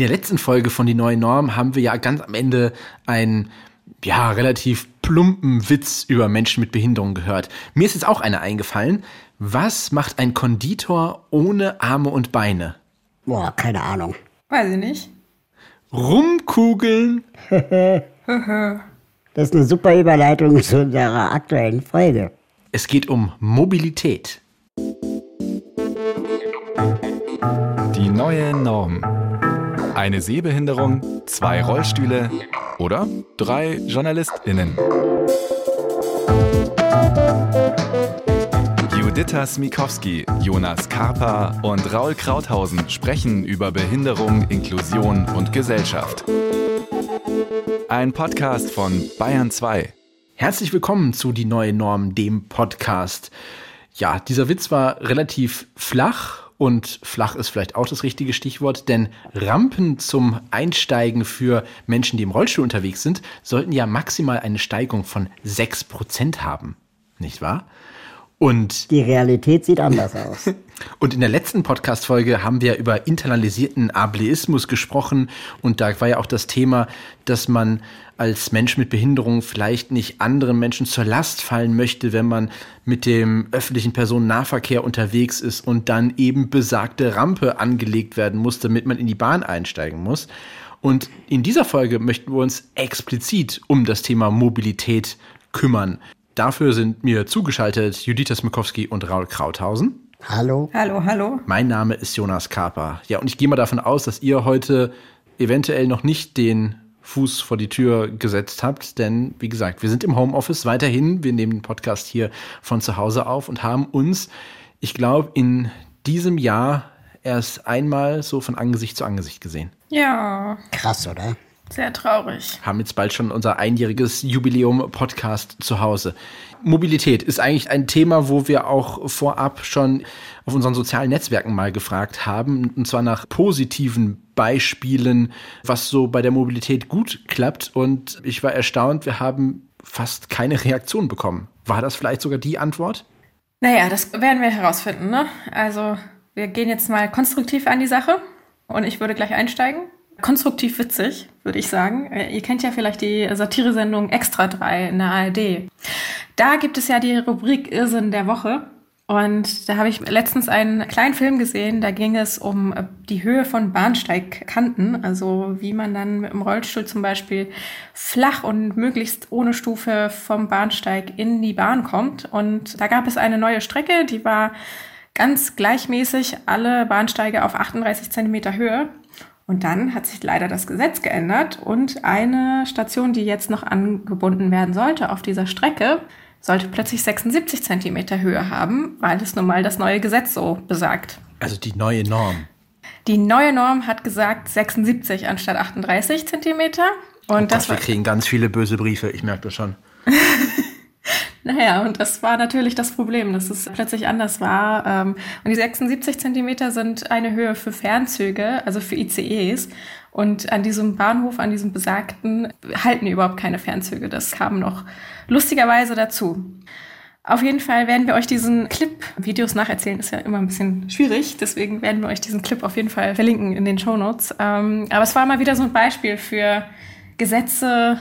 In der letzten Folge von Die neue Norm haben wir ja ganz am Ende einen ja, relativ plumpen Witz über Menschen mit Behinderung gehört. Mir ist jetzt auch eine eingefallen. Was macht ein Konditor ohne Arme und Beine? Boah, keine Ahnung. Weiß ich nicht. Rumkugeln. das ist eine super Überleitung zu unserer aktuellen Folge. Es geht um Mobilität. Die neue Norm. Eine Sehbehinderung, zwei Rollstühle oder drei JournalistInnen. Juditha Smikowski, Jonas Karpa und Raul Krauthausen sprechen über Behinderung, Inklusion und Gesellschaft. Ein Podcast von Bayern 2. Herzlich willkommen zu Die neue Norm, dem Podcast. Ja, dieser Witz war relativ flach und flach ist vielleicht auch das richtige Stichwort, denn Rampen zum Einsteigen für Menschen, die im Rollstuhl unterwegs sind, sollten ja maximal eine Steigung von 6% haben. Nicht wahr? Und die Realität sieht anders aus. Und in der letzten Podcast-Folge haben wir über internalisierten Ableismus gesprochen. Und da war ja auch das Thema, dass man als Mensch mit Behinderung vielleicht nicht anderen Menschen zur Last fallen möchte, wenn man mit dem öffentlichen Personennahverkehr unterwegs ist und dann eben besagte Rampe angelegt werden muss, damit man in die Bahn einsteigen muss. Und in dieser Folge möchten wir uns explizit um das Thema Mobilität kümmern. Dafür sind mir zugeschaltet Judith Smikowski und Raul Krauthausen. Hallo. Hallo, hallo. Mein Name ist Jonas Kaper. Ja, und ich gehe mal davon aus, dass ihr heute eventuell noch nicht den Fuß vor die Tür gesetzt habt, denn wie gesagt, wir sind im Homeoffice weiterhin. Wir nehmen den Podcast hier von zu Hause auf und haben uns, ich glaube, in diesem Jahr erst einmal so von Angesicht zu Angesicht gesehen. Ja. Krass, oder? Sehr traurig. Haben jetzt bald schon unser einjähriges Jubiläum-Podcast zu Hause. Mobilität ist eigentlich ein Thema, wo wir auch vorab schon auf unseren sozialen Netzwerken mal gefragt haben, und zwar nach positiven Beispielen, was so bei der Mobilität gut klappt. Und ich war erstaunt, wir haben fast keine Reaktion bekommen. War das vielleicht sogar die Antwort? Naja, das werden wir herausfinden. Ne? Also wir gehen jetzt mal konstruktiv an die Sache und ich würde gleich einsteigen konstruktiv witzig, würde ich sagen. Äh, ihr kennt ja vielleicht die Satiresendung Extra 3 in der ARD. Da gibt es ja die Rubrik Irrsinn der Woche. Und da habe ich letztens einen kleinen Film gesehen, da ging es um äh, die Höhe von Bahnsteigkanten, also wie man dann mit dem Rollstuhl zum Beispiel flach und möglichst ohne Stufe vom Bahnsteig in die Bahn kommt. Und da gab es eine neue Strecke, die war ganz gleichmäßig alle Bahnsteige auf 38 Zentimeter Höhe. Und dann hat sich leider das Gesetz geändert und eine Station, die jetzt noch angebunden werden sollte auf dieser Strecke, sollte plötzlich 76 Zentimeter Höhe haben, weil es nun mal das neue Gesetz so besagt. Also die neue Norm. Die neue Norm hat gesagt 76 anstatt 38 Zentimeter. Und oh das Gott, wir kriegen ganz viele böse Briefe, ich merke das schon. Naja, und das war natürlich das Problem, dass es plötzlich anders war. Ähm, und die 76 Zentimeter sind eine Höhe für Fernzüge, also für ICEs. Und an diesem Bahnhof, an diesem besagten, halten überhaupt keine Fernzüge. Das kam noch lustigerweise dazu. Auf jeden Fall werden wir euch diesen Clip, Videos nacherzählen ist ja immer ein bisschen schwierig, deswegen werden wir euch diesen Clip auf jeden Fall verlinken in den Show Notes. Ähm, aber es war mal wieder so ein Beispiel für Gesetze,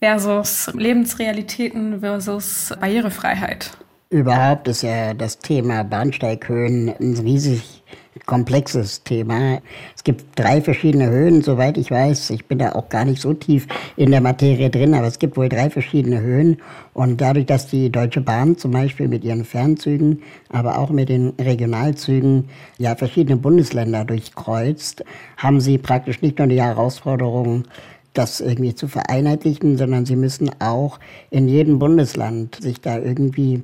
versus Lebensrealitäten versus Barrierefreiheit. Überhaupt ist ja das Thema Bahnsteighöhen ein riesig komplexes Thema. Es gibt drei verschiedene Höhen, soweit ich weiß. Ich bin da auch gar nicht so tief in der Materie drin, aber es gibt wohl drei verschiedene Höhen. Und dadurch, dass die Deutsche Bahn zum Beispiel mit ihren Fernzügen, aber auch mit den Regionalzügen ja verschiedene Bundesländer durchkreuzt, haben sie praktisch nicht nur die Herausforderung, das irgendwie zu vereinheitlichen, sondern sie müssen auch in jedem Bundesland sich da irgendwie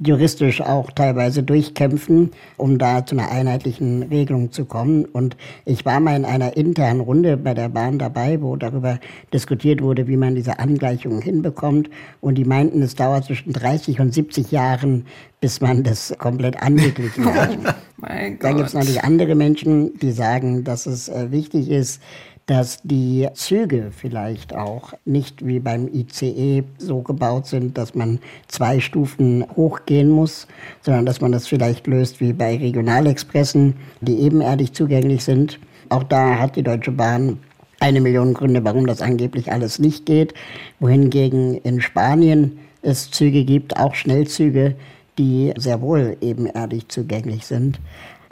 juristisch auch teilweise durchkämpfen, um da zu einer einheitlichen Regelung zu kommen. Und ich war mal in einer internen Runde bei der Bahn dabei, wo darüber diskutiert wurde, wie man diese Angleichungen hinbekommt. Und die meinten, es dauert zwischen 30 und 70 Jahren, bis man das komplett angeglichen hat. Dann gibt es natürlich andere Menschen, die sagen, dass es äh, wichtig ist, dass die Züge vielleicht auch nicht wie beim ICE so gebaut sind, dass man zwei Stufen hochgehen muss, sondern dass man das vielleicht löst wie bei Regionalexpressen, die ebenerdig zugänglich sind. Auch da hat die Deutsche Bahn eine Million Gründe, warum das angeblich alles nicht geht. Wohingegen in Spanien es Züge gibt, auch Schnellzüge, die sehr wohl ebenerdig zugänglich sind.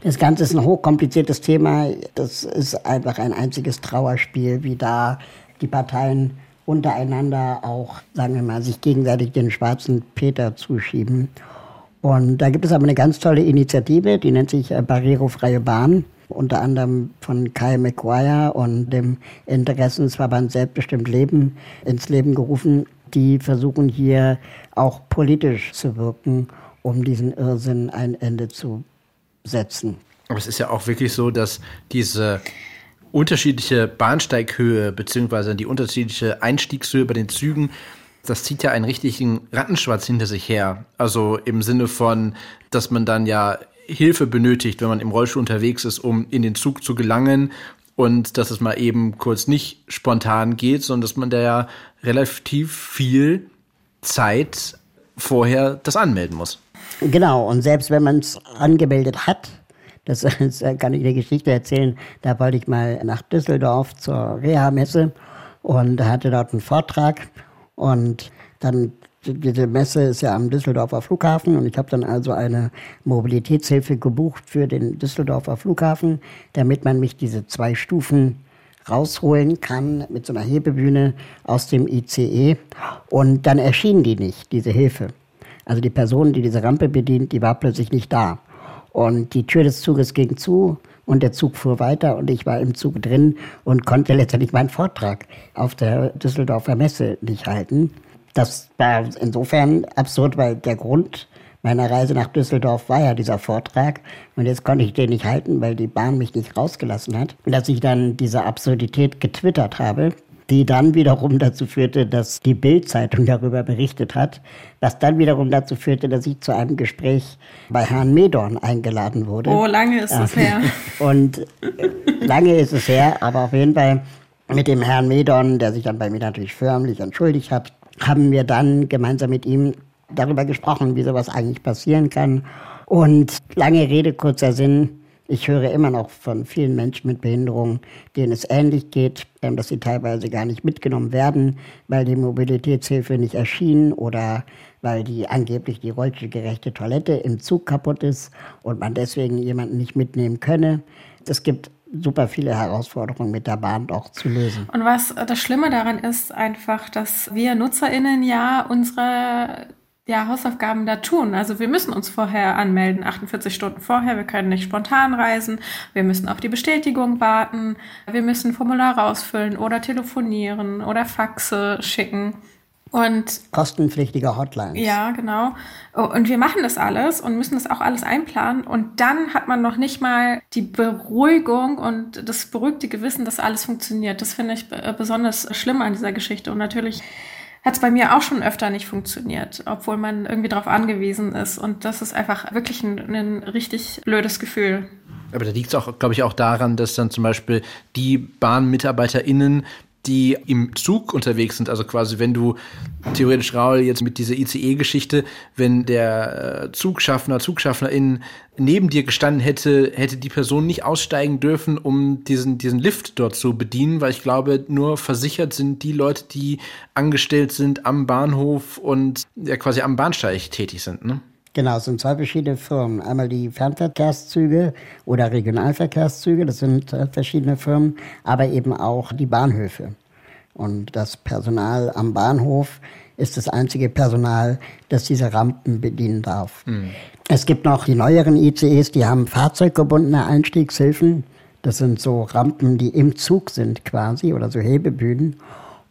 Das Ganze ist ein hochkompliziertes Thema. Das ist einfach ein einziges Trauerspiel, wie da die Parteien untereinander auch, sagen wir mal, sich gegenseitig den schwarzen Peter zuschieben. Und da gibt es aber eine ganz tolle Initiative, die nennt sich äh, Barrierefreie Bahn, unter anderem von Kai McGuire und dem Interessensverband Selbstbestimmt Leben ins Leben gerufen. Die versuchen hier auch politisch zu wirken, um diesen Irrsinn ein Ende zu setzen. Aber es ist ja auch wirklich so, dass diese unterschiedliche Bahnsteighöhe beziehungsweise die unterschiedliche Einstiegshöhe bei den Zügen, das zieht ja einen richtigen Rattenschwarz hinter sich her. Also im Sinne von, dass man dann ja Hilfe benötigt, wenn man im Rollstuhl unterwegs ist, um in den Zug zu gelangen und dass es mal eben kurz nicht spontan geht, sondern dass man da ja relativ viel Zeit vorher das anmelden muss. Genau, und selbst wenn man es angemeldet hat, das, das kann ich eine Geschichte erzählen, da wollte ich mal nach Düsseldorf zur Reha-Messe und hatte dort einen Vortrag und dann diese Messe ist ja am Düsseldorfer Flughafen und ich habe dann also eine Mobilitätshilfe gebucht für den Düsseldorfer Flughafen, damit man mich diese zwei Stufen rausholen kann mit so einer Hebebühne aus dem ICE und dann erschien die nicht, diese Hilfe. Also die Person, die diese Rampe bedient, die war plötzlich nicht da. Und die Tür des Zuges ging zu und der Zug fuhr weiter und ich war im Zug drin und konnte letztendlich meinen Vortrag auf der Düsseldorfer Messe nicht halten. Das war insofern absurd, weil der Grund meiner Reise nach Düsseldorf war ja dieser Vortrag und jetzt konnte ich den nicht halten, weil die Bahn mich nicht rausgelassen hat. Und dass ich dann diese Absurdität getwittert habe, die dann wiederum dazu führte, dass die Bild-Zeitung darüber berichtet hat, was dann wiederum dazu führte, dass ich zu einem Gespräch bei Herrn Medorn eingeladen wurde. Oh, lange ist es her. Und äh, lange ist es her, aber auf jeden Fall mit dem Herrn Medorn, der sich dann bei mir natürlich förmlich entschuldigt hat, haben wir dann gemeinsam mit ihm darüber gesprochen, wie sowas eigentlich passieren kann. Und lange Rede, kurzer Sinn, ich höre immer noch von vielen Menschen mit Behinderungen, denen es ähnlich geht, ähm, dass sie teilweise gar nicht mitgenommen werden, weil die Mobilitätshilfe nicht erschien oder weil die angeblich die rollstuhlgerechte Toilette im Zug kaputt ist und man deswegen jemanden nicht mitnehmen könne. Es gibt super viele Herausforderungen mit der Bahn doch zu lösen. Und was das Schlimme daran ist, einfach, dass wir NutzerInnen ja unsere ja, Hausaufgaben da tun. Also wir müssen uns vorher anmelden, 48 Stunden vorher. Wir können nicht spontan reisen. Wir müssen auf die Bestätigung warten. Wir müssen Formulare ausfüllen oder telefonieren oder Faxe schicken. Und kostenpflichtige Hotlines. Ja, genau. Und wir machen das alles und müssen das auch alles einplanen. Und dann hat man noch nicht mal die Beruhigung und das beruhigte Gewissen, dass alles funktioniert. Das finde ich besonders schlimm an dieser Geschichte. Und natürlich hat es bei mir auch schon öfter nicht funktioniert, obwohl man irgendwie darauf angewiesen ist. Und das ist einfach wirklich ein, ein richtig blödes Gefühl. Aber da liegt es auch, glaube ich, auch daran, dass dann zum Beispiel die BahnmitarbeiterInnen die im Zug unterwegs sind. Also quasi, wenn du theoretisch Raul jetzt mit dieser ICE-Geschichte, wenn der äh, Zugschaffner, Zugschaffnerin neben dir gestanden hätte, hätte die Person nicht aussteigen dürfen, um diesen, diesen Lift dort zu bedienen, weil ich glaube, nur versichert sind die Leute, die angestellt sind am Bahnhof und ja quasi am Bahnsteig tätig sind, ne? Genau, es sind zwei verschiedene Firmen. Einmal die Fernverkehrszüge oder Regionalverkehrszüge, das sind äh, verschiedene Firmen, aber eben auch die Bahnhöfe. Und das Personal am Bahnhof ist das einzige Personal, das diese Rampen bedienen darf. Mhm. Es gibt noch die neueren ICEs, die haben fahrzeuggebundene Einstiegshilfen. Das sind so Rampen, die im Zug sind quasi oder so Hebebühnen.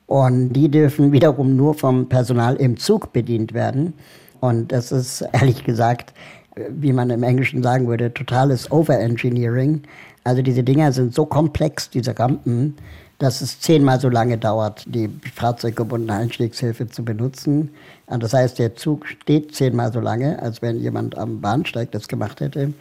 Und die dürfen wiederum nur vom Personal im Zug bedient werden. Und das ist ehrlich gesagt, wie man im Englischen sagen würde, totales Overengineering. Also diese Dinger sind so komplex, diese Rampen, dass es zehnmal so lange dauert, die fahrzeuggebundene Einstiegshilfe zu benutzen. Und das heißt, der Zug steht zehnmal so lange, als wenn jemand am Bahnsteig das gemacht hätte.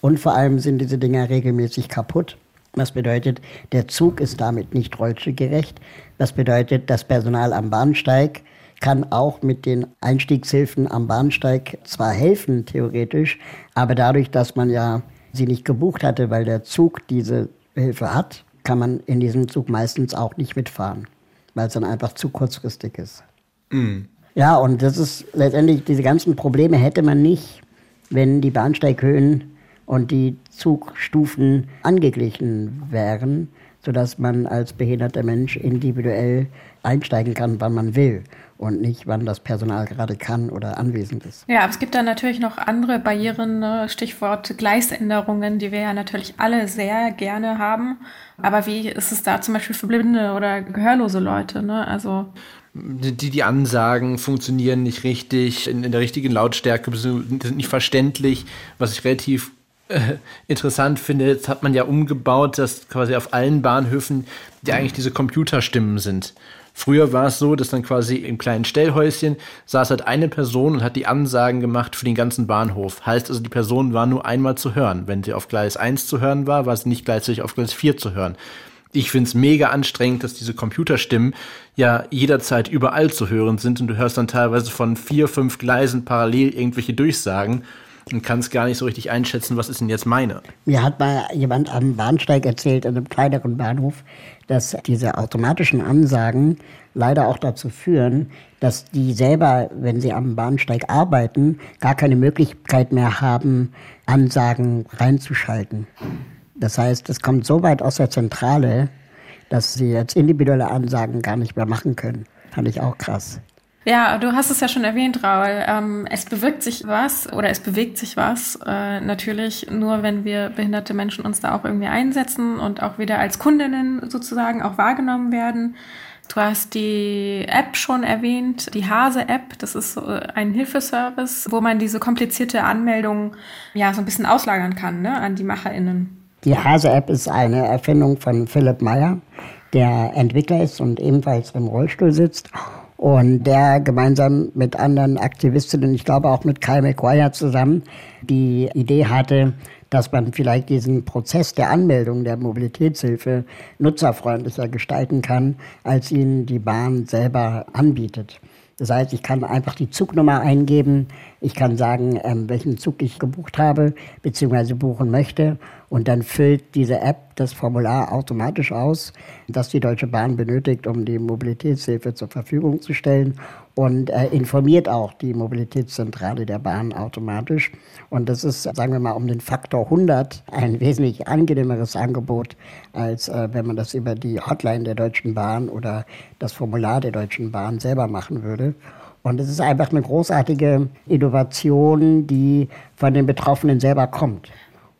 Und vor allem sind diese Dinger regelmäßig kaputt. Was bedeutet, der Zug ist damit nicht rollstuhlgerecht. Was bedeutet, das Personal am Bahnsteig kann auch mit den Einstiegshilfen am Bahnsteig zwar helfen, theoretisch, aber dadurch, dass man ja sie nicht gebucht hatte, weil der Zug diese Hilfe hat, kann man in diesem Zug meistens auch nicht mitfahren, weil es dann einfach zu kurzfristig ist. Mhm. Ja, und das ist letztendlich, diese ganzen Probleme hätte man nicht, wenn die Bahnsteighöhen und die Zugstufen angeglichen wären, sodass man als behinderter Mensch individuell einsteigen kann, wann man will und nicht, wann das Personal gerade kann oder anwesend ist. Ja, aber es gibt da natürlich noch andere Barrieren, ne? Stichwort Gleisänderungen, die wir ja natürlich alle sehr gerne haben. Aber wie ist es da zum Beispiel für blinde oder gehörlose Leute? Ne? Also die, die Ansagen funktionieren nicht richtig, in, in der richtigen Lautstärke sind nicht verständlich, was ich relativ äh, interessant finde. Jetzt hat man ja umgebaut, dass quasi auf allen Bahnhöfen die eigentlich diese Computerstimmen sind. Früher war es so, dass dann quasi im kleinen Stellhäuschen saß halt eine Person und hat die Ansagen gemacht für den ganzen Bahnhof. Heißt also, die Person war nur einmal zu hören. Wenn sie auf Gleis 1 zu hören war, war sie nicht gleichzeitig auf Gleis 4 zu hören. Ich finde es mega anstrengend, dass diese Computerstimmen ja jederzeit überall zu hören sind und du hörst dann teilweise von vier, fünf Gleisen parallel irgendwelche Durchsagen und kannst gar nicht so richtig einschätzen, was ist denn jetzt meine. Mir hat mal jemand am Bahnsteig erzählt, in einem kleineren Bahnhof, dass diese automatischen Ansagen leider auch dazu führen, dass die selber, wenn sie am Bahnsteig arbeiten, gar keine Möglichkeit mehr haben, Ansagen reinzuschalten. Das heißt, es kommt so weit aus der Zentrale, dass sie jetzt individuelle Ansagen gar nicht mehr machen können. Fand ich auch krass. Ja, du hast es ja schon erwähnt, Raul. Ähm, es bewirkt sich was oder es bewegt sich was. Äh, natürlich nur, wenn wir behinderte Menschen uns da auch irgendwie einsetzen und auch wieder als Kundinnen sozusagen auch wahrgenommen werden. Du hast die App schon erwähnt, die Hase-App. Das ist ein Hilfeservice, wo man diese komplizierte Anmeldung ja so ein bisschen auslagern kann ne, an die MacherInnen. Die Hase-App ist eine Erfindung von Philipp Meyer, der Entwickler ist und ebenfalls im Rollstuhl sitzt und der gemeinsam mit anderen Aktivistinnen, ich glaube auch mit Kyle McGuire zusammen, die Idee hatte, dass man vielleicht diesen Prozess der Anmeldung der Mobilitätshilfe nutzerfreundlicher gestalten kann, als ihn die Bahn selber anbietet. Das heißt, ich kann einfach die Zugnummer eingeben, ich kann sagen, ähm, welchen Zug ich gebucht habe bzw. buchen möchte und dann füllt diese App das Formular automatisch aus, das die Deutsche Bahn benötigt, um die Mobilitätshilfe zur Verfügung zu stellen und äh, informiert auch die Mobilitätszentrale der Bahn automatisch. Und das ist, sagen wir mal, um den Faktor 100 ein wesentlich angenehmeres Angebot, als äh, wenn man das über die Hotline der Deutschen Bahn oder das Formular der Deutschen Bahn selber machen würde. Und es ist einfach eine großartige Innovation, die von den Betroffenen selber kommt.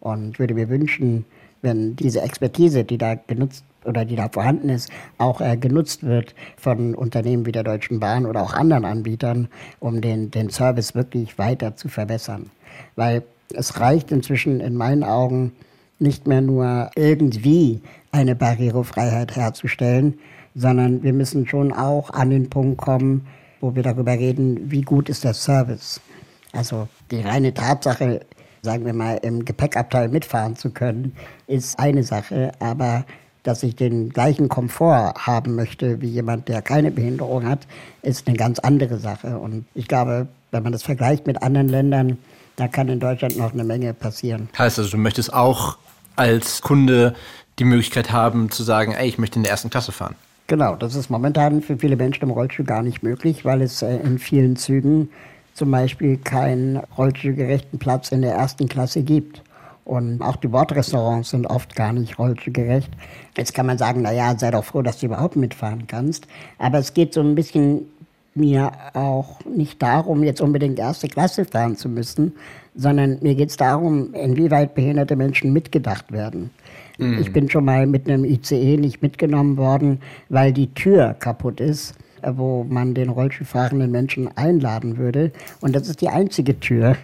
Und ich würde mir wünschen, wenn diese Expertise, die da genutzt oder die da vorhanden ist, auch äh, genutzt wird von Unternehmen wie der Deutschen Bahn oder auch anderen Anbietern, um den, den Service wirklich weiter zu verbessern. Weil es reicht inzwischen in meinen Augen nicht mehr nur irgendwie eine Barrierefreiheit herzustellen, sondern wir müssen schon auch an den Punkt kommen, wo wir darüber reden, wie gut ist der Service. Also die reine Tatsache, sagen wir mal, im Gepäckabteil mitfahren zu können, ist eine Sache, aber dass ich den gleichen Komfort haben möchte wie jemand, der keine Behinderung hat, ist eine ganz andere Sache. Und ich glaube, wenn man das vergleicht mit anderen Ländern, da kann in Deutschland noch eine Menge passieren. Heißt also, du möchtest auch als Kunde die Möglichkeit haben zu sagen, ey, ich möchte in der ersten Klasse fahren. Genau, das ist momentan für viele Menschen im Rollstuhl gar nicht möglich, weil es äh, in vielen Zügen zum Beispiel keinen rollstuhlgerechten Platz in der ersten Klasse gibt. Und auch die Bordrestaurants sind oft gar nicht rollstuhlgerecht. Jetzt kann man sagen, naja, sei doch froh, dass du überhaupt mitfahren kannst. Aber es geht so ein bisschen mir auch nicht darum, jetzt unbedingt erste Klasse fahren zu müssen, sondern mir geht es darum, inwieweit behinderte Menschen mitgedacht werden. Mhm. Ich bin schon mal mit einem ICE nicht mitgenommen worden, weil die Tür kaputt ist, wo man den Rollstuhlfahrenden Menschen einladen würde. Und das ist die einzige Tür,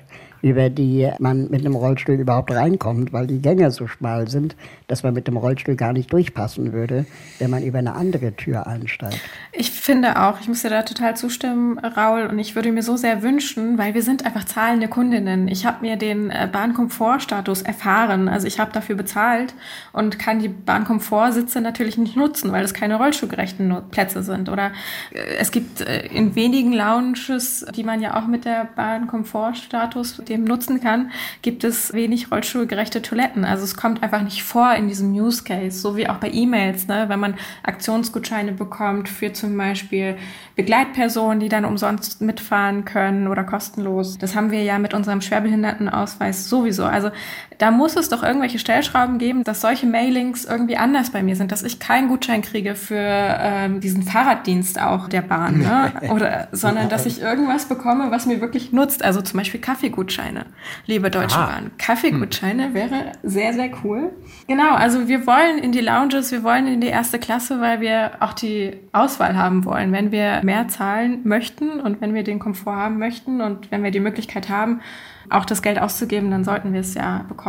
über die man mit einem Rollstuhl überhaupt reinkommt, weil die Gänge so schmal sind, dass man mit dem Rollstuhl gar nicht durchpassen würde, wenn man über eine andere Tür einsteigt. Ich finde auch, ich muss dir da total zustimmen, Raul, und ich würde mir so sehr wünschen, weil wir sind einfach zahlende Kundinnen. Ich habe mir den äh, Bahnkomfortstatus erfahren, also ich habe dafür bezahlt und kann die Bahnkomfortsitze natürlich nicht nutzen, weil das keine rollstuhlgerechten Plätze sind. Oder äh, es gibt äh, in wenigen Lounges, die man ja auch mit der Bahnkomfortstatus dem nutzen kann, gibt es wenig rollstuhlgerechte Toiletten. Also es kommt einfach nicht vor in diesem Use Case, so wie auch bei E-Mails, ne? wenn man Aktionsgutscheine bekommt für zum Beispiel Begleitpersonen, die dann umsonst mitfahren können oder kostenlos. Das haben wir ja mit unserem Schwerbehindertenausweis sowieso. Also da muss es doch irgendwelche Stellschrauben geben, dass solche Mailings irgendwie anders bei mir sind, dass ich keinen Gutschein kriege für ähm, diesen Fahrraddienst auch der Bahn, ne? oder sondern dass ich irgendwas bekomme, was mir wirklich nutzt. Also zum Beispiel Kaffeegutscheine, liebe Deutsche Aha. Bahn. Kaffeegutscheine hm. wäre sehr, sehr cool. Genau, also wir wollen in die Lounges, wir wollen in die erste Klasse, weil wir auch die Auswahl haben wollen. Wenn wir mehr zahlen möchten und wenn wir den Komfort haben möchten und wenn wir die Möglichkeit haben, auch das Geld auszugeben, dann sollten wir es ja bekommen.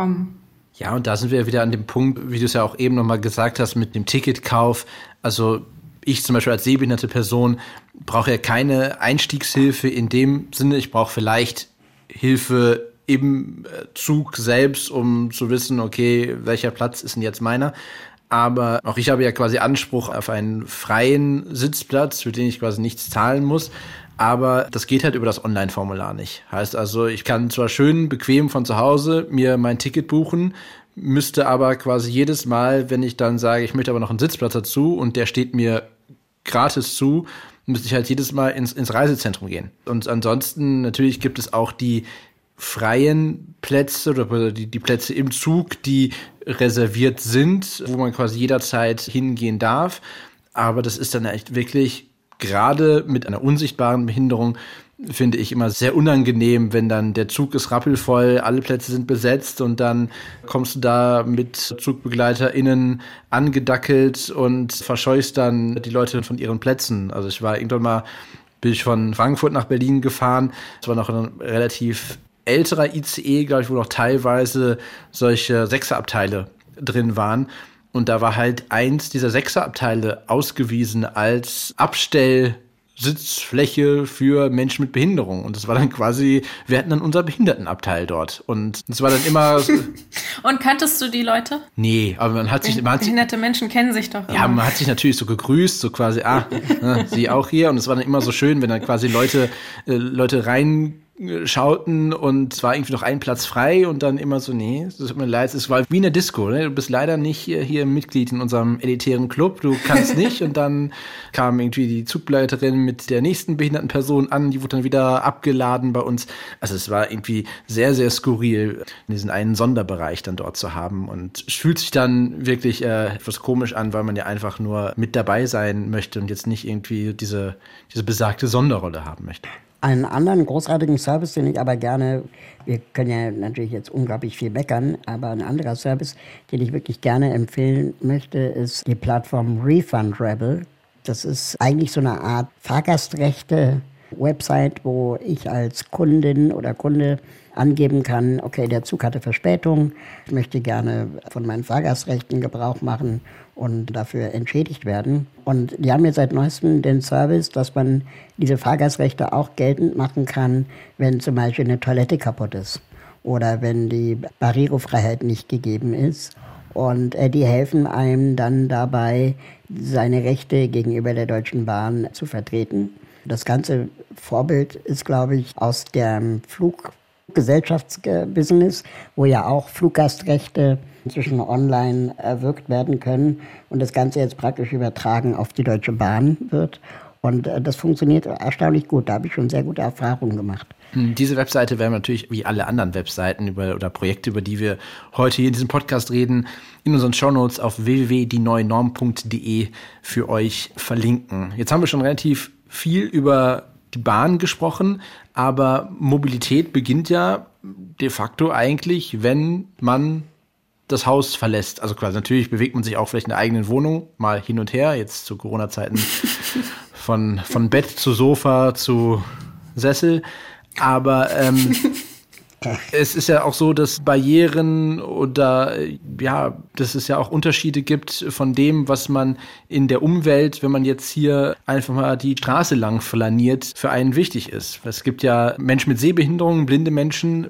Ja, und da sind wir wieder an dem Punkt, wie du es ja auch eben nochmal gesagt hast, mit dem Ticketkauf. Also ich zum Beispiel als sehbehinderte Person brauche ja keine Einstiegshilfe in dem Sinne. Ich brauche vielleicht Hilfe im äh, Zug selbst, um zu wissen, okay, welcher Platz ist denn jetzt meiner. Aber auch ich habe ja quasi Anspruch auf einen freien Sitzplatz, für den ich quasi nichts zahlen muss. Aber das geht halt über das Online-Formular nicht. Heißt also, ich kann zwar schön bequem von zu Hause mir mein Ticket buchen, müsste aber quasi jedes Mal, wenn ich dann sage, ich möchte aber noch einen Sitzplatz dazu und der steht mir gratis zu, müsste ich halt jedes Mal ins, ins Reisezentrum gehen. Und ansonsten natürlich gibt es auch die freien Plätze oder die, die Plätze im Zug, die reserviert sind, wo man quasi jederzeit hingehen darf. Aber das ist dann echt wirklich gerade mit einer unsichtbaren Behinderung finde ich immer sehr unangenehm, wenn dann der Zug ist rappelvoll, alle Plätze sind besetzt und dann kommst du da mit ZugbegleiterInnen angedackelt und verscheust dann die Leute von ihren Plätzen. Also ich war irgendwann mal, bin ich von Frankfurt nach Berlin gefahren. Es war noch ein relativ älterer ICE, glaube ich, wo noch teilweise solche Sechserabteile drin waren. Und da war halt eins dieser Sechserabteile ausgewiesen als Abstell Sitzfläche für Menschen mit Behinderung. Und das war dann quasi, wir hatten dann unser Behindertenabteil dort. Und das war dann immer. und kanntest du die Leute? Nee, aber man hat sich. Man hat Behinderte Menschen kennen sich doch. Ja, immer. man hat sich natürlich so gegrüßt, so quasi, ah, ne, sie auch hier. Und es war dann immer so schön, wenn dann quasi Leute, äh, Leute rein schauten und es war irgendwie noch ein Platz frei und dann immer so, nee, es tut mir leid, es war wie eine Disco, ne? du bist leider nicht hier, hier Mitglied in unserem elitären Club, du kannst nicht und dann kam irgendwie die Zugleiterin mit der nächsten behinderten Person an, die wurde dann wieder abgeladen bei uns. Also es war irgendwie sehr, sehr skurril, diesen einen Sonderbereich dann dort zu haben und es fühlt sich dann wirklich äh, etwas komisch an, weil man ja einfach nur mit dabei sein möchte und jetzt nicht irgendwie diese, diese besagte Sonderrolle haben möchte. Einen anderen großartigen Service, den ich aber gerne, wir können ja natürlich jetzt unglaublich viel meckern, aber ein anderer Service, den ich wirklich gerne empfehlen möchte, ist die Plattform Refund Rebel. Das ist eigentlich so eine Art Fahrgastrechte Website, wo ich als Kundin oder Kunde angeben kann, okay, der Zug hatte Verspätung, ich möchte gerne von meinen Fahrgastrechten Gebrauch machen und dafür entschädigt werden. Und die haben jetzt seit neuestem den Service, dass man diese Fahrgastrechte auch geltend machen kann, wenn zum Beispiel eine Toilette kaputt ist oder wenn die Barrierefreiheit nicht gegeben ist. Und äh, die helfen einem dann dabei, seine Rechte gegenüber der Deutschen Bahn zu vertreten. Das ganze Vorbild ist, glaube ich, aus dem Fluggesellschaftsbusiness, wo ja auch Fluggastrechte inzwischen online erwirkt werden können und das Ganze jetzt praktisch übertragen auf die Deutsche Bahn wird. Und äh, das funktioniert erstaunlich gut. Da habe ich schon sehr gute Erfahrungen gemacht. Hm, diese Webseite werden wir natürlich wie alle anderen Webseiten über, oder Projekte, über die wir heute hier in diesem Podcast reden, in unseren Shownotes auf www.dieneuenorm.de für euch verlinken. Jetzt haben wir schon relativ viel über die Bahn gesprochen, aber Mobilität beginnt ja de facto eigentlich, wenn man das Haus verlässt. Also quasi natürlich bewegt man sich auch vielleicht in der eigenen Wohnung mal hin und her, jetzt zu Corona-Zeiten von, von Bett zu Sofa zu Sessel. Aber ähm, es ist ja auch so, dass Barrieren oder ja, dass es ja auch Unterschiede gibt von dem, was man in der Umwelt, wenn man jetzt hier einfach mal die Straße lang flaniert, für einen wichtig ist. Es gibt ja Menschen mit Sehbehinderungen, blinde Menschen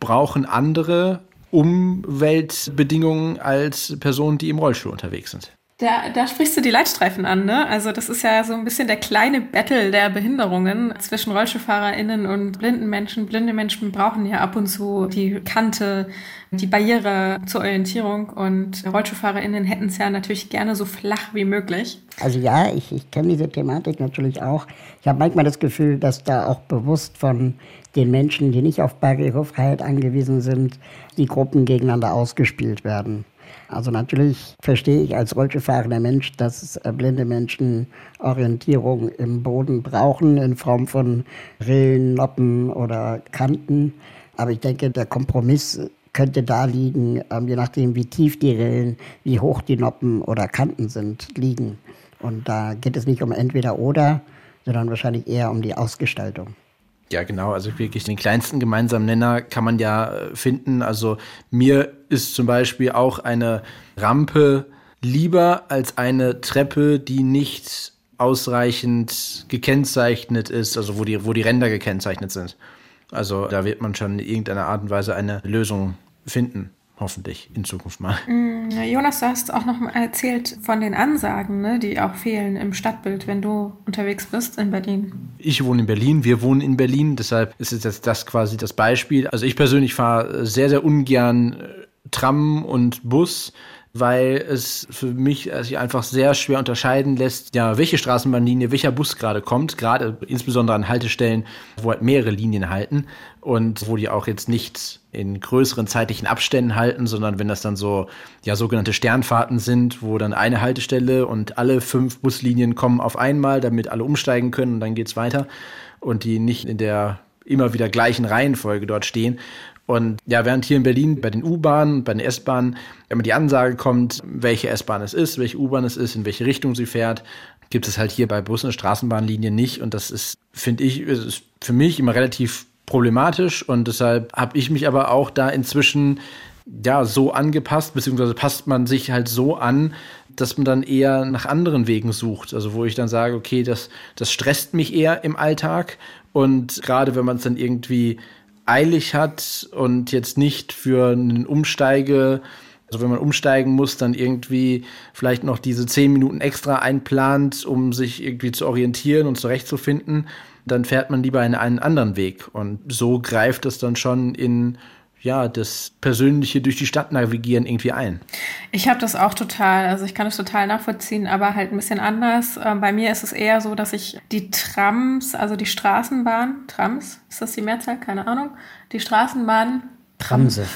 brauchen andere Umweltbedingungen als Personen, die im Rollstuhl unterwegs sind. Da, da sprichst du die Leitstreifen an, ne? Also das ist ja so ein bisschen der kleine Battle der Behinderungen zwischen RollstuhlfahrerInnen und blinden Menschen. Blinde Menschen brauchen ja ab und zu die Kante, die Barriere zur Orientierung und RollstuhlfahrerInnen hätten es ja natürlich gerne so flach wie möglich. Also ja, ich, ich kenne diese Thematik natürlich auch. Ich habe manchmal das Gefühl, dass da auch bewusst von den Menschen, die nicht auf Barrierefreiheit angewiesen sind, die Gruppen gegeneinander ausgespielt werden. Also natürlich verstehe ich als Rollstuhlfahrender Mensch, dass äh, blinde Menschen Orientierung im Boden brauchen in Form von Rillen, Noppen oder Kanten. Aber ich denke, der Kompromiss könnte da liegen, ähm, je nachdem, wie tief die Rillen, wie hoch die Noppen oder Kanten sind, liegen. Und da geht es nicht um entweder oder, sondern wahrscheinlich eher um die Ausgestaltung. Ja, genau. Also wirklich den kleinsten gemeinsamen Nenner kann man ja äh, finden. Also mir ist zum Beispiel auch eine Rampe lieber als eine Treppe, die nicht ausreichend gekennzeichnet ist, also wo die, wo die Ränder gekennzeichnet sind. Also da wird man schon in irgendeiner Art und Weise eine Lösung finden hoffentlich in Zukunft mal. Mm, Jonas, du hast auch noch mal erzählt von den Ansagen, ne, die auch fehlen im Stadtbild, wenn du unterwegs bist in Berlin. Ich wohne in Berlin, wir wohnen in Berlin, deshalb ist jetzt das quasi das Beispiel. Also ich persönlich fahre sehr, sehr ungern äh, Tram und Bus weil es für mich sich einfach sehr schwer unterscheiden lässt, ja, welche Straßenbahnlinie, welcher Bus gerade kommt, gerade insbesondere an Haltestellen, wo halt mehrere Linien halten und wo die auch jetzt nicht in größeren zeitlichen Abständen halten, sondern wenn das dann so ja sogenannte Sternfahrten sind, wo dann eine Haltestelle und alle fünf Buslinien kommen auf einmal, damit alle umsteigen können und dann geht's weiter und die nicht in der immer wieder gleichen Reihenfolge dort stehen. Und ja, während hier in Berlin bei den U-Bahnen, bei den S-Bahnen immer die Ansage kommt, welche S-Bahn es ist, welche U-Bahn es ist, in welche Richtung sie fährt, gibt es halt hier bei Bussen und Straßenbahnlinien nicht. Und das ist, finde ich, ist für mich immer relativ problematisch. Und deshalb habe ich mich aber auch da inzwischen ja so angepasst, beziehungsweise passt man sich halt so an, dass man dann eher nach anderen Wegen sucht. Also wo ich dann sage, okay, das, das stresst mich eher im Alltag. Und gerade wenn man es dann irgendwie eilig hat und jetzt nicht für einen Umsteige, also wenn man umsteigen muss, dann irgendwie vielleicht noch diese zehn Minuten extra einplant, um sich irgendwie zu orientieren und zurechtzufinden, dann fährt man lieber in einen anderen Weg. Und so greift es dann schon in ja, das persönliche durch die Stadt navigieren irgendwie ein. Ich habe das auch total, also ich kann es total nachvollziehen, aber halt ein bisschen anders. Ähm, bei mir ist es eher so, dass ich die Trams, also die Straßenbahn, Trams, ist das die Mehrzahl? Keine Ahnung. Die Straßenbahn. Tramse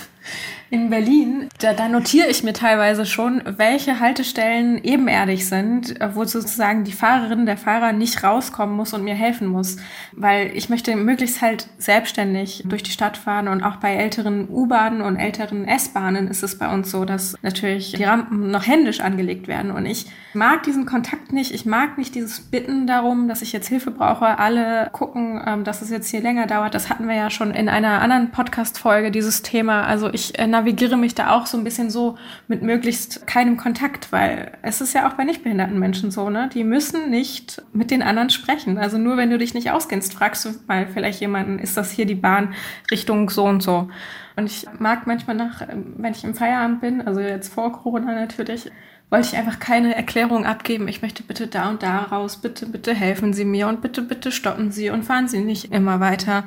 in Berlin, da, da notiere ich mir teilweise schon, welche Haltestellen ebenerdig sind, äh, wo sozusagen die Fahrerin, der Fahrer nicht rauskommen muss und mir helfen muss. Weil ich möchte möglichst halt selbstständig durch die Stadt fahren und auch bei älteren U-Bahnen und älteren S-Bahnen ist es bei uns so, dass natürlich die Rampen noch händisch angelegt werden und ich mag diesen Kontakt nicht. Ich mag nicht dieses Bitten darum, dass ich jetzt Hilfe brauche. Alle gucken, ähm, dass es jetzt hier länger dauert. Das hatten wir ja schon in einer anderen Podcast-Folge, dieses Thema. Also ich äh, navigiere mich da auch so ein bisschen so mit möglichst keinem Kontakt, weil es ist ja auch bei nicht behinderten Menschen so, ne? Die müssen nicht mit den anderen sprechen. Also nur wenn du dich nicht auskennst, fragst du mal vielleicht jemanden, ist das hier die Bahn Richtung so und so. Und ich mag manchmal nach, wenn ich im Feierabend bin, also jetzt vor Corona natürlich, wollte ich einfach keine Erklärung abgeben. Ich möchte bitte da und da raus. Bitte, bitte helfen Sie mir und bitte, bitte stoppen Sie und fahren Sie nicht immer weiter.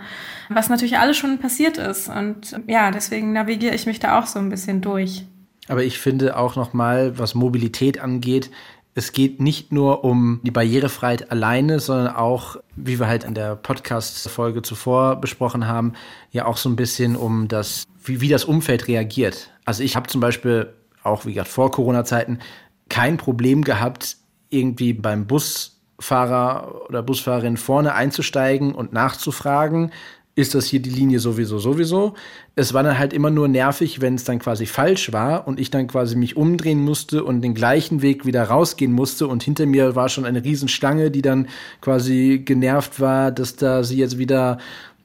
Was natürlich alles schon passiert ist. Und ja, deswegen navigiere ich mich da auch so ein bisschen durch. Aber ich finde auch nochmal, was Mobilität angeht, es geht nicht nur um die Barrierefreiheit alleine, sondern auch, wie wir halt in der Podcast-Folge zuvor besprochen haben, ja auch so ein bisschen um das, wie, wie das Umfeld reagiert. Also ich habe zum Beispiel auch wie gesagt vor Corona-Zeiten, kein Problem gehabt, irgendwie beim Busfahrer oder Busfahrerin vorne einzusteigen und nachzufragen, ist das hier die Linie sowieso, sowieso. Es war dann halt immer nur nervig, wenn es dann quasi falsch war und ich dann quasi mich umdrehen musste und den gleichen Weg wieder rausgehen musste und hinter mir war schon eine Riesenschlange, die dann quasi genervt war, dass da sie jetzt wieder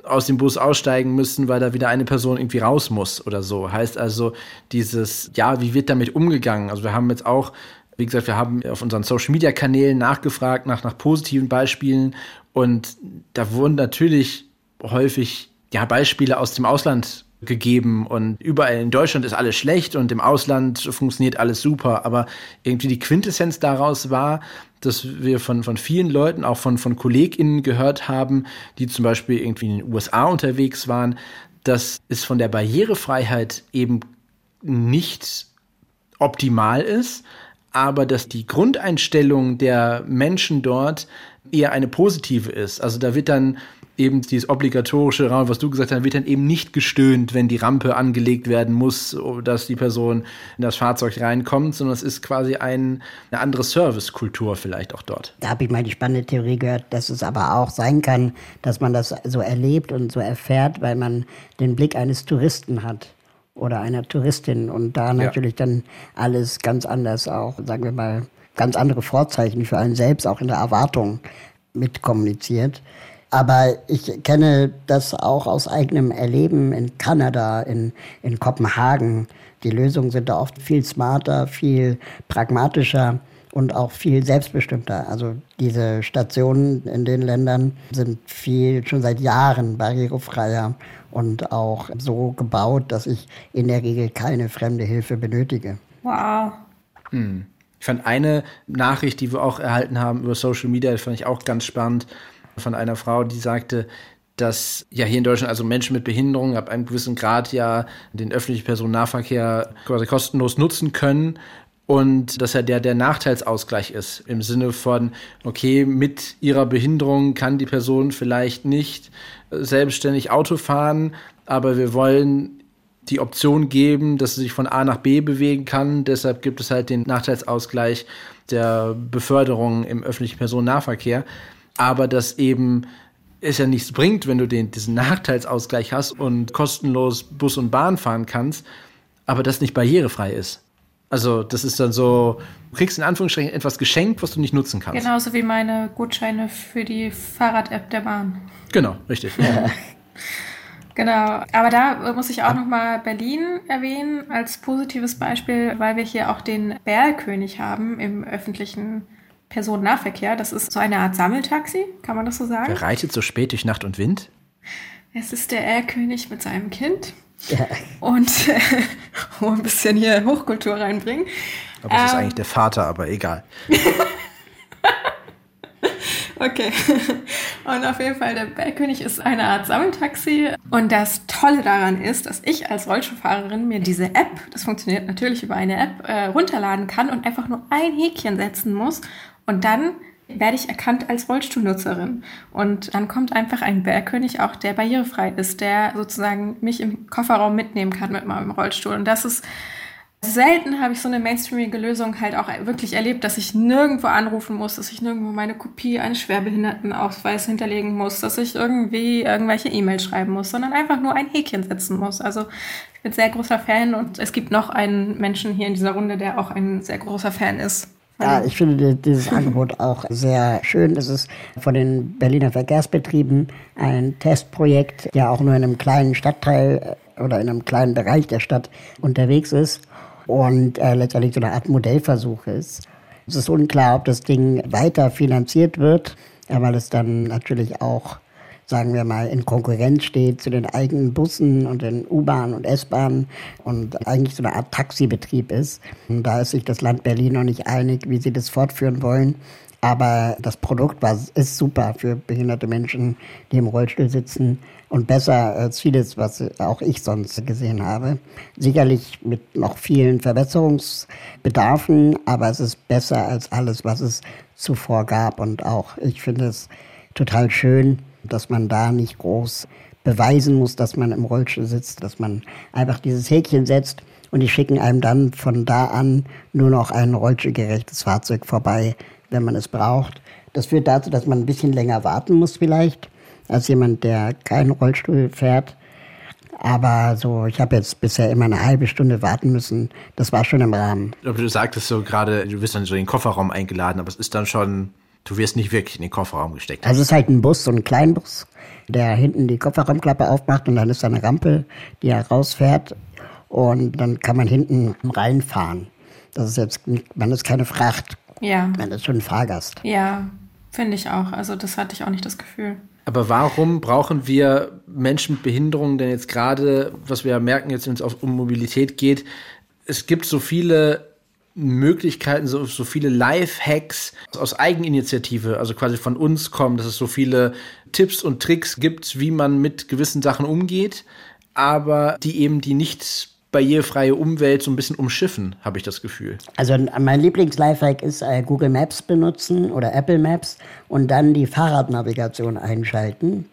aus dem Bus aussteigen müssen, weil da wieder eine Person irgendwie raus muss oder so. Heißt also dieses, ja, wie wird damit umgegangen? Also wir haben jetzt auch, wie gesagt, wir haben auf unseren Social Media Kanälen nachgefragt nach, nach positiven Beispielen und da wurden natürlich häufig ja, Beispiele aus dem Ausland gegeben und überall in Deutschland ist alles schlecht und im Ausland funktioniert alles super. Aber irgendwie die Quintessenz daraus war, dass wir von, von vielen Leuten, auch von, von KollegInnen gehört haben, die zum Beispiel irgendwie in den USA unterwegs waren, dass es von der Barrierefreiheit eben nicht optimal ist, aber dass die Grundeinstellung der Menschen dort eher eine positive ist. Also da wird dann eben dieses obligatorische Raum, was du gesagt hast, wird dann eben nicht gestöhnt, wenn die Rampe angelegt werden muss, dass die Person in das Fahrzeug reinkommt, sondern es ist quasi ein, eine andere Servicekultur vielleicht auch dort. Da habe ich mal die spannende Theorie gehört, dass es aber auch sein kann, dass man das so erlebt und so erfährt, weil man den Blick eines Touristen hat oder einer Touristin und da natürlich ja. dann alles ganz anders auch, sagen wir mal, ganz andere Vorzeichen für einen selbst auch in der Erwartung mitkommuniziert. Aber ich kenne das auch aus eigenem Erleben in Kanada, in, in Kopenhagen. Die Lösungen sind da oft viel smarter, viel pragmatischer und auch viel selbstbestimmter. Also diese Stationen in den Ländern sind viel schon seit Jahren barrierefreier und auch so gebaut, dass ich in der Regel keine fremde Hilfe benötige. Wow. Hm. Ich fand eine Nachricht, die wir auch erhalten haben über Social Media, fand ich auch ganz spannend von einer Frau, die sagte, dass ja hier in Deutschland also Menschen mit Behinderung ab einem gewissen Grad ja den öffentlichen Personennahverkehr quasi kostenlos nutzen können und dass ja der, der Nachteilsausgleich ist im Sinne von, okay, mit ihrer Behinderung kann die Person vielleicht nicht selbstständig Auto fahren, aber wir wollen die Option geben, dass sie sich von A nach B bewegen kann. Deshalb gibt es halt den Nachteilsausgleich der Beförderung im öffentlichen Personennahverkehr aber dass eben es ja nichts bringt, wenn du den, diesen Nachteilsausgleich hast und kostenlos Bus und Bahn fahren kannst, aber das nicht barrierefrei ist. Also das ist dann so, du kriegst in Anführungsstrichen etwas geschenkt, was du nicht nutzen kannst. Genauso wie meine Gutscheine für die Fahrrad-App der Bahn. Genau, richtig. Genau, aber da muss ich auch nochmal Berlin erwähnen als positives Beispiel, weil wir hier auch den Bergkönig haben im öffentlichen Personennahverkehr. Das ist so eine Art Sammeltaxi, kann man das so sagen? Wer reitet so spät durch Nacht und Wind? Es ist der Erlkönig mit seinem Kind. Ja. Und äh, ein bisschen hier Hochkultur reinbringen. Aber es ähm, ist eigentlich der Vater, aber egal. okay. Und auf jeden Fall, der Bergkönig ist eine Art Sammeltaxi. Und das Tolle daran ist, dass ich als Rollstuhlfahrerin mir diese App, das funktioniert natürlich über eine App, äh, runterladen kann und einfach nur ein Häkchen setzen muss und dann werde ich erkannt als Rollstuhlnutzerin. Und dann kommt einfach ein Bergkönig auch, der barrierefrei ist, der sozusagen mich im Kofferraum mitnehmen kann mit meinem Rollstuhl. Und das ist selten habe ich so eine mainstreamige Lösung halt auch wirklich erlebt, dass ich nirgendwo anrufen muss, dass ich nirgendwo meine Kopie eines Schwerbehindertenausweis hinterlegen muss, dass ich irgendwie irgendwelche E-Mails schreiben muss, sondern einfach nur ein Häkchen setzen muss. Also ich bin sehr großer Fan und es gibt noch einen Menschen hier in dieser Runde, der auch ein sehr großer Fan ist. Ja, ich finde dieses Angebot auch sehr schön. Das ist von den Berliner Verkehrsbetrieben ein Testprojekt, der auch nur in einem kleinen Stadtteil äh, oder in einem kleinen Bereich der Stadt unterwegs ist und äh, letztendlich so eine Art Modellversuch ist. Es ist unklar, ob das Ding weiter finanziert wird, weil es dann natürlich auch sagen wir mal, in Konkurrenz steht zu den eigenen Bussen und den U-Bahnen und S-Bahnen und eigentlich so eine Art Taxibetrieb ist. Und da ist sich das Land Berlin noch nicht einig, wie sie das fortführen wollen. Aber das Produkt war, ist super für behinderte Menschen, die im Rollstuhl sitzen und besser als vieles, was auch ich sonst gesehen habe. Sicherlich mit noch vielen Verbesserungsbedarfen, aber es ist besser als alles, was es zuvor gab. Und auch ich finde es total schön, dass man da nicht groß beweisen muss, dass man im Rollstuhl sitzt, dass man einfach dieses Häkchen setzt und die schicken einem dann von da an nur noch ein rollstuhlgerechtes Fahrzeug vorbei, wenn man es braucht. Das führt dazu, dass man ein bisschen länger warten muss vielleicht, als jemand, der keinen Rollstuhl fährt. Aber so, ich habe jetzt bisher immer eine halbe Stunde warten müssen. Das war schon im Rahmen. Du sagtest so gerade, du wirst dann so in den Kofferraum eingeladen, aber es ist dann schon Du wirst nicht wirklich in den Kofferraum gesteckt. Also es ist halt ein Bus, so ein Kleinbus, der hinten die Kofferraumklappe aufmacht und dann ist da eine Rampe, die herausfährt und dann kann man hinten reinfahren. Das ist jetzt, man ist keine Fracht. Ja. Man ist schon ein Fahrgast. Ja, finde ich auch. Also das hatte ich auch nicht das Gefühl. Aber warum brauchen wir Menschen mit Behinderungen denn jetzt gerade, was wir ja merken, jetzt wenn es um Mobilität geht, es gibt so viele Möglichkeiten, so, so viele Life-Hacks aus Eigeninitiative, also quasi von uns kommen, dass es so viele Tipps und Tricks gibt, wie man mit gewissen Sachen umgeht, aber die eben die nicht barrierefreie Umwelt so ein bisschen umschiffen, habe ich das Gefühl. Also mein Lieblings-Lifehack ist äh, Google Maps benutzen oder Apple Maps und dann die Fahrradnavigation einschalten,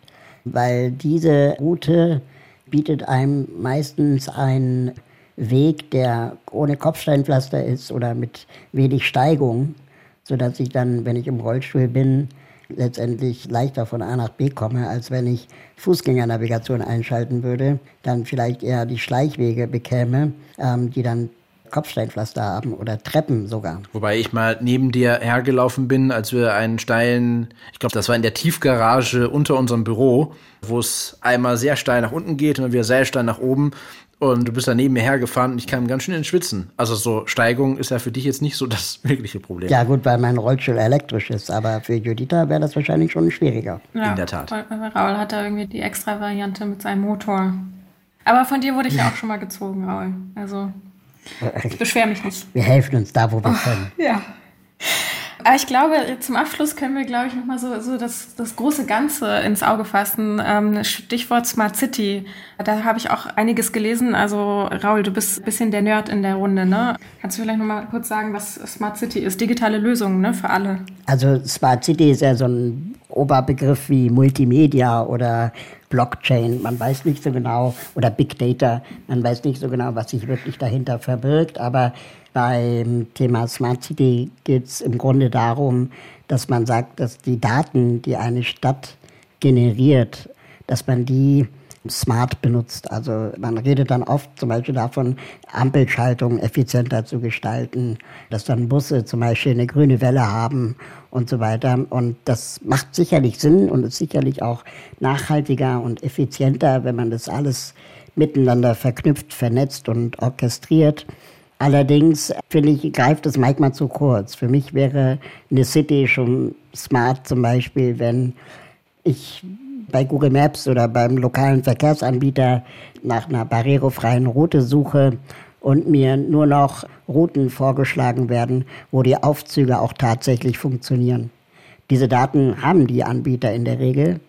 weil diese Route bietet einem meistens einen Weg, der ohne Kopfsteinpflaster ist oder mit wenig Steigung, sodass ich dann, wenn ich im Rollstuhl bin, letztendlich leichter von A nach B komme, als wenn ich Fußgängernavigation einschalten würde, dann vielleicht eher die Schleichwege bekäme, ähm, die dann Kopfsteinpflaster haben oder Treppen sogar. Wobei ich mal neben dir hergelaufen bin, als wir einen steilen, ich glaube, das war in der Tiefgarage unter unserem Büro, wo es einmal sehr steil nach unten geht und dann wieder sehr steil nach oben. Und du bist da neben mir hergefahren und ich kam ganz schön ins Schwitzen. Also so Steigung ist ja für dich jetzt nicht so das wirkliche Problem. Ja gut, weil mein Rollstuhl elektrisch ist, aber für Juditha wäre das wahrscheinlich schon schwieriger. Ja, In der Tat. Raul hat da irgendwie die extra Variante mit seinem Motor. Aber von dir wurde ich ja auch schon mal gezogen, Raul. Also ich beschwere mich nicht. Wir helfen uns da, wo wir können. Ja. Aber ich glaube, zum Abschluss können wir, glaube ich, nochmal so, so das, das große Ganze ins Auge fassen. Ähm, Stichwort Smart City. Da habe ich auch einiges gelesen. Also, Raul, du bist ein bisschen der Nerd in der Runde, ne? Kannst du vielleicht nochmal kurz sagen, was Smart City ist? Digitale Lösungen, ne? Für alle. Also, Smart City ist ja so ein Oberbegriff wie Multimedia oder Blockchain. Man weiß nicht so genau, oder Big Data. Man weiß nicht so genau, was sich wirklich dahinter verbirgt. Aber beim Thema Smart City geht es im Grunde darum, dass man sagt, dass die Daten, die eine Stadt generiert, dass man die smart benutzt. Also man redet dann oft zum Beispiel davon, Ampelschaltung effizienter zu gestalten, dass dann Busse zum Beispiel eine grüne Welle haben und so weiter. Und das macht sicherlich Sinn und ist sicherlich auch nachhaltiger und effizienter, wenn man das alles miteinander verknüpft, vernetzt und orchestriert. Allerdings finde ich, greift das manchmal zu kurz. Für mich wäre eine City schon smart zum Beispiel, wenn ich bei Google Maps oder beim lokalen Verkehrsanbieter nach einer barrierefreien Route suche und mir nur noch Routen vorgeschlagen werden, wo die Aufzüge auch tatsächlich funktionieren. Diese Daten haben die Anbieter in der Regel.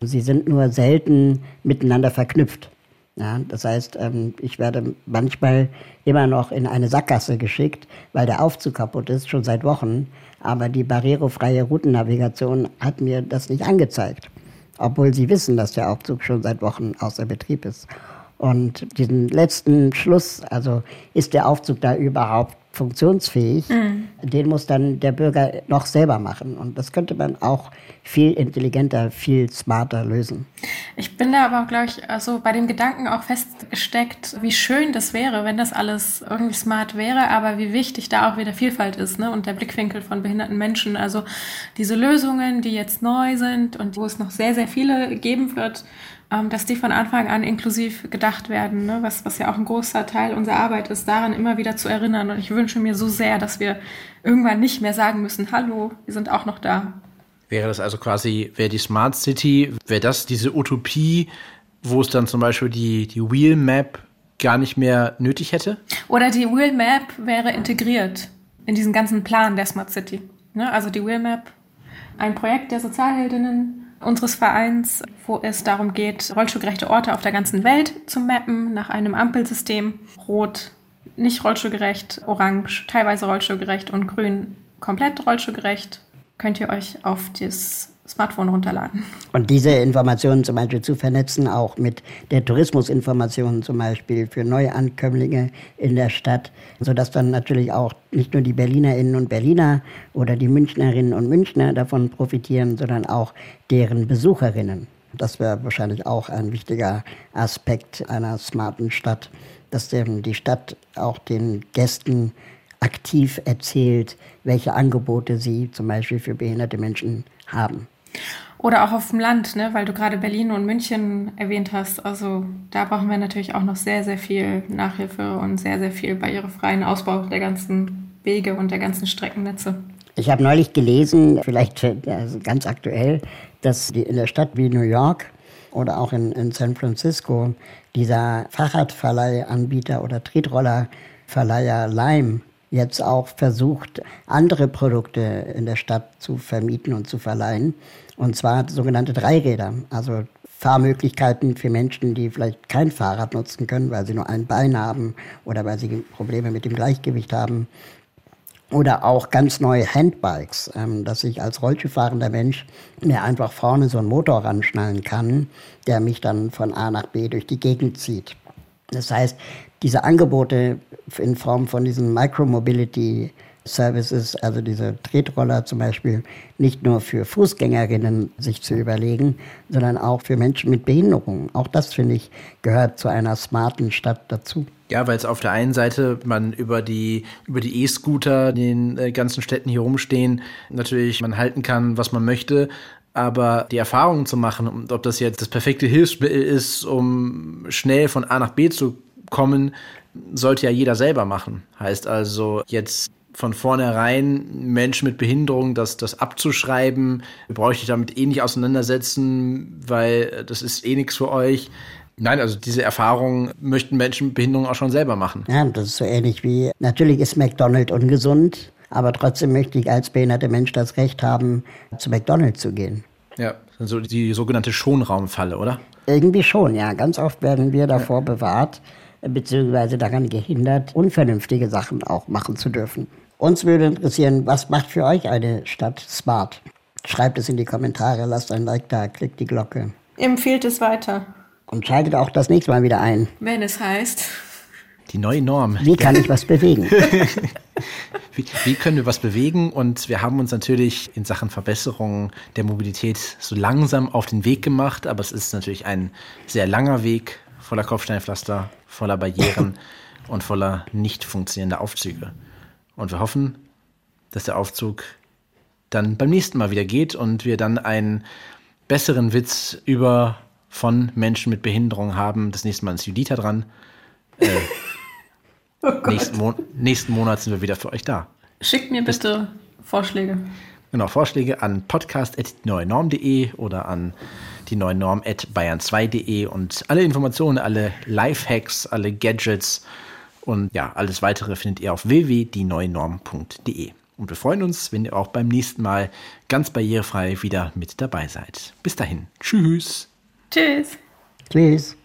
Sie sind nur selten miteinander verknüpft. Ja, das heißt, ähm, ich werde manchmal immer noch in eine Sackgasse geschickt, weil der Aufzug kaputt ist, schon seit Wochen. Aber die barrierefreie Routennavigation hat mir das nicht angezeigt obwohl sie wissen, dass der Aufzug schon seit Wochen außer Betrieb ist. Und diesen letzten Schluss, also ist der Aufzug da überhaupt funktionsfähig, mhm. den muss dann der Bürger noch selber machen. Und das könnte man auch viel intelligenter, viel smarter lösen. Ich bin da aber, glaube ich, also bei dem Gedanken auch festgesteckt, wie schön das wäre, wenn das alles irgendwie smart wäre, aber wie wichtig da auch wieder Vielfalt ist ne? und der Blickwinkel von behinderten Menschen. Also diese Lösungen, die jetzt neu sind und wo es noch sehr, sehr viele geben wird, dass die von Anfang an inklusiv gedacht werden, ne? was, was ja auch ein großer Teil unserer Arbeit ist, daran immer wieder zu erinnern. Und ich wünsche mir so sehr, dass wir irgendwann nicht mehr sagen müssen, hallo, wir sind auch noch da. Wäre das also quasi, wäre die Smart City, wäre das diese Utopie, wo es dann zum Beispiel die, die Wheel Map gar nicht mehr nötig hätte? Oder die Wheel Map wäre integriert in diesen ganzen Plan der Smart City. Ne? Also die Wheel Map, ein Projekt der Sozialheldinnen, unseres Vereins, wo es darum geht, rollstuhlgerechte Orte auf der ganzen Welt zu mappen nach einem Ampelsystem. Rot, nicht rollstuhlgerecht, orange, teilweise rollstuhlgerecht und grün, komplett rollstuhlgerecht. Könnt ihr euch auf das Smartphone runterladen. Und diese Informationen zum Beispiel zu vernetzen, auch mit der Tourismusinformation zum Beispiel für Neuankömmlinge in der Stadt, sodass dann natürlich auch nicht nur die Berlinerinnen und Berliner oder die Münchnerinnen und Münchner davon profitieren, sondern auch deren Besucherinnen. Das wäre wahrscheinlich auch ein wichtiger Aspekt einer smarten Stadt, dass die Stadt auch den Gästen aktiv erzählt, welche Angebote sie zum Beispiel für behinderte Menschen haben. Oder auch auf dem Land, ne? weil du gerade Berlin und München erwähnt hast. Also da brauchen wir natürlich auch noch sehr, sehr viel Nachhilfe und sehr, sehr viel barrierefreien Ausbau der ganzen Wege und der ganzen Streckennetze. Ich habe neulich gelesen, vielleicht also ganz aktuell, dass in der Stadt wie New York oder auch in, in San Francisco dieser Fahrradverleihanbieter oder Tretrollerverleiher Lime jetzt auch versucht, andere Produkte in der Stadt zu vermieten und zu verleihen. Und zwar sogenannte Dreiräder, also Fahrmöglichkeiten für Menschen, die vielleicht kein Fahrrad nutzen können, weil sie nur ein Bein haben oder weil sie Probleme mit dem Gleichgewicht haben. Oder auch ganz neue Handbikes, ähm, dass ich als Rollstuhlfahrender Mensch mir einfach vorne so einen Motor ranschnallen kann, der mich dann von A nach B durch die Gegend zieht. Das heißt, diese Angebote in Form von diesen Micromobility Services, also diese Tretroller zum Beispiel, nicht nur für Fußgängerinnen sich zu überlegen, sondern auch für Menschen mit Behinderungen. Auch das, finde ich, gehört zu einer smarten Stadt dazu. Ja, weil es auf der einen Seite man über die über die E-Scooter in den äh, ganzen Städten hier rumstehen, natürlich man halten kann, was man möchte, aber die Erfahrung zu machen, ob das jetzt das perfekte Hilfsmittel ist, um schnell von A nach B zu kommen, sollte ja jeder selber machen. Heißt also jetzt von vornherein Menschen mit Behinderung das, das abzuschreiben, bräuchte ich damit eh nicht auseinandersetzen, weil das ist eh nichts für euch. Nein, also diese Erfahrung möchten Menschen mit Behinderung auch schon selber machen. Ja, das ist so ähnlich wie, natürlich ist McDonald's ungesund, aber trotzdem möchte ich als behinderter Mensch das Recht haben, zu McDonald's zu gehen. Ja, also die sogenannte Schonraumfalle, oder? Irgendwie schon, ja. Ganz oft werden wir davor ja. bewahrt, beziehungsweise daran gehindert, unvernünftige Sachen auch machen zu dürfen. Uns würde interessieren, was macht für euch eine Stadt smart? Schreibt es in die Kommentare, lasst ein Like da, klickt die Glocke. Empfehlt es weiter. Und schaltet auch das nächste Mal wieder ein. Wenn es heißt. Die neue Norm. Wie kann ich was bewegen? wie, wie, können wir was bewegen? Und wir haben uns natürlich in Sachen Verbesserung der Mobilität so langsam auf den Weg gemacht, aber es ist natürlich ein sehr langer Weg voller Kopfsteinpflaster, voller Barrieren und voller nicht funktionierender Aufzüge. Und wir hoffen, dass der Aufzug dann beim nächsten Mal wieder geht und wir dann einen besseren Witz über von Menschen mit Behinderung haben. Das nächste Mal ist Judita dran. Äh, oh nächsten, Mo nächsten, Monat sind wir wieder für euch da. Schickt mir bitte Vorschläge. Genau, Vorschläge an podcast.neuenorm.de oder an die neue Norm at bayern2.de und alle Informationen, alle Lifehacks, alle Gadgets und ja, alles weitere findet ihr auf www.dieneuenorm.de. Und wir freuen uns, wenn ihr auch beim nächsten Mal ganz barrierefrei wieder mit dabei seid. Bis dahin. Tschüss. Tschüss. Tschüss.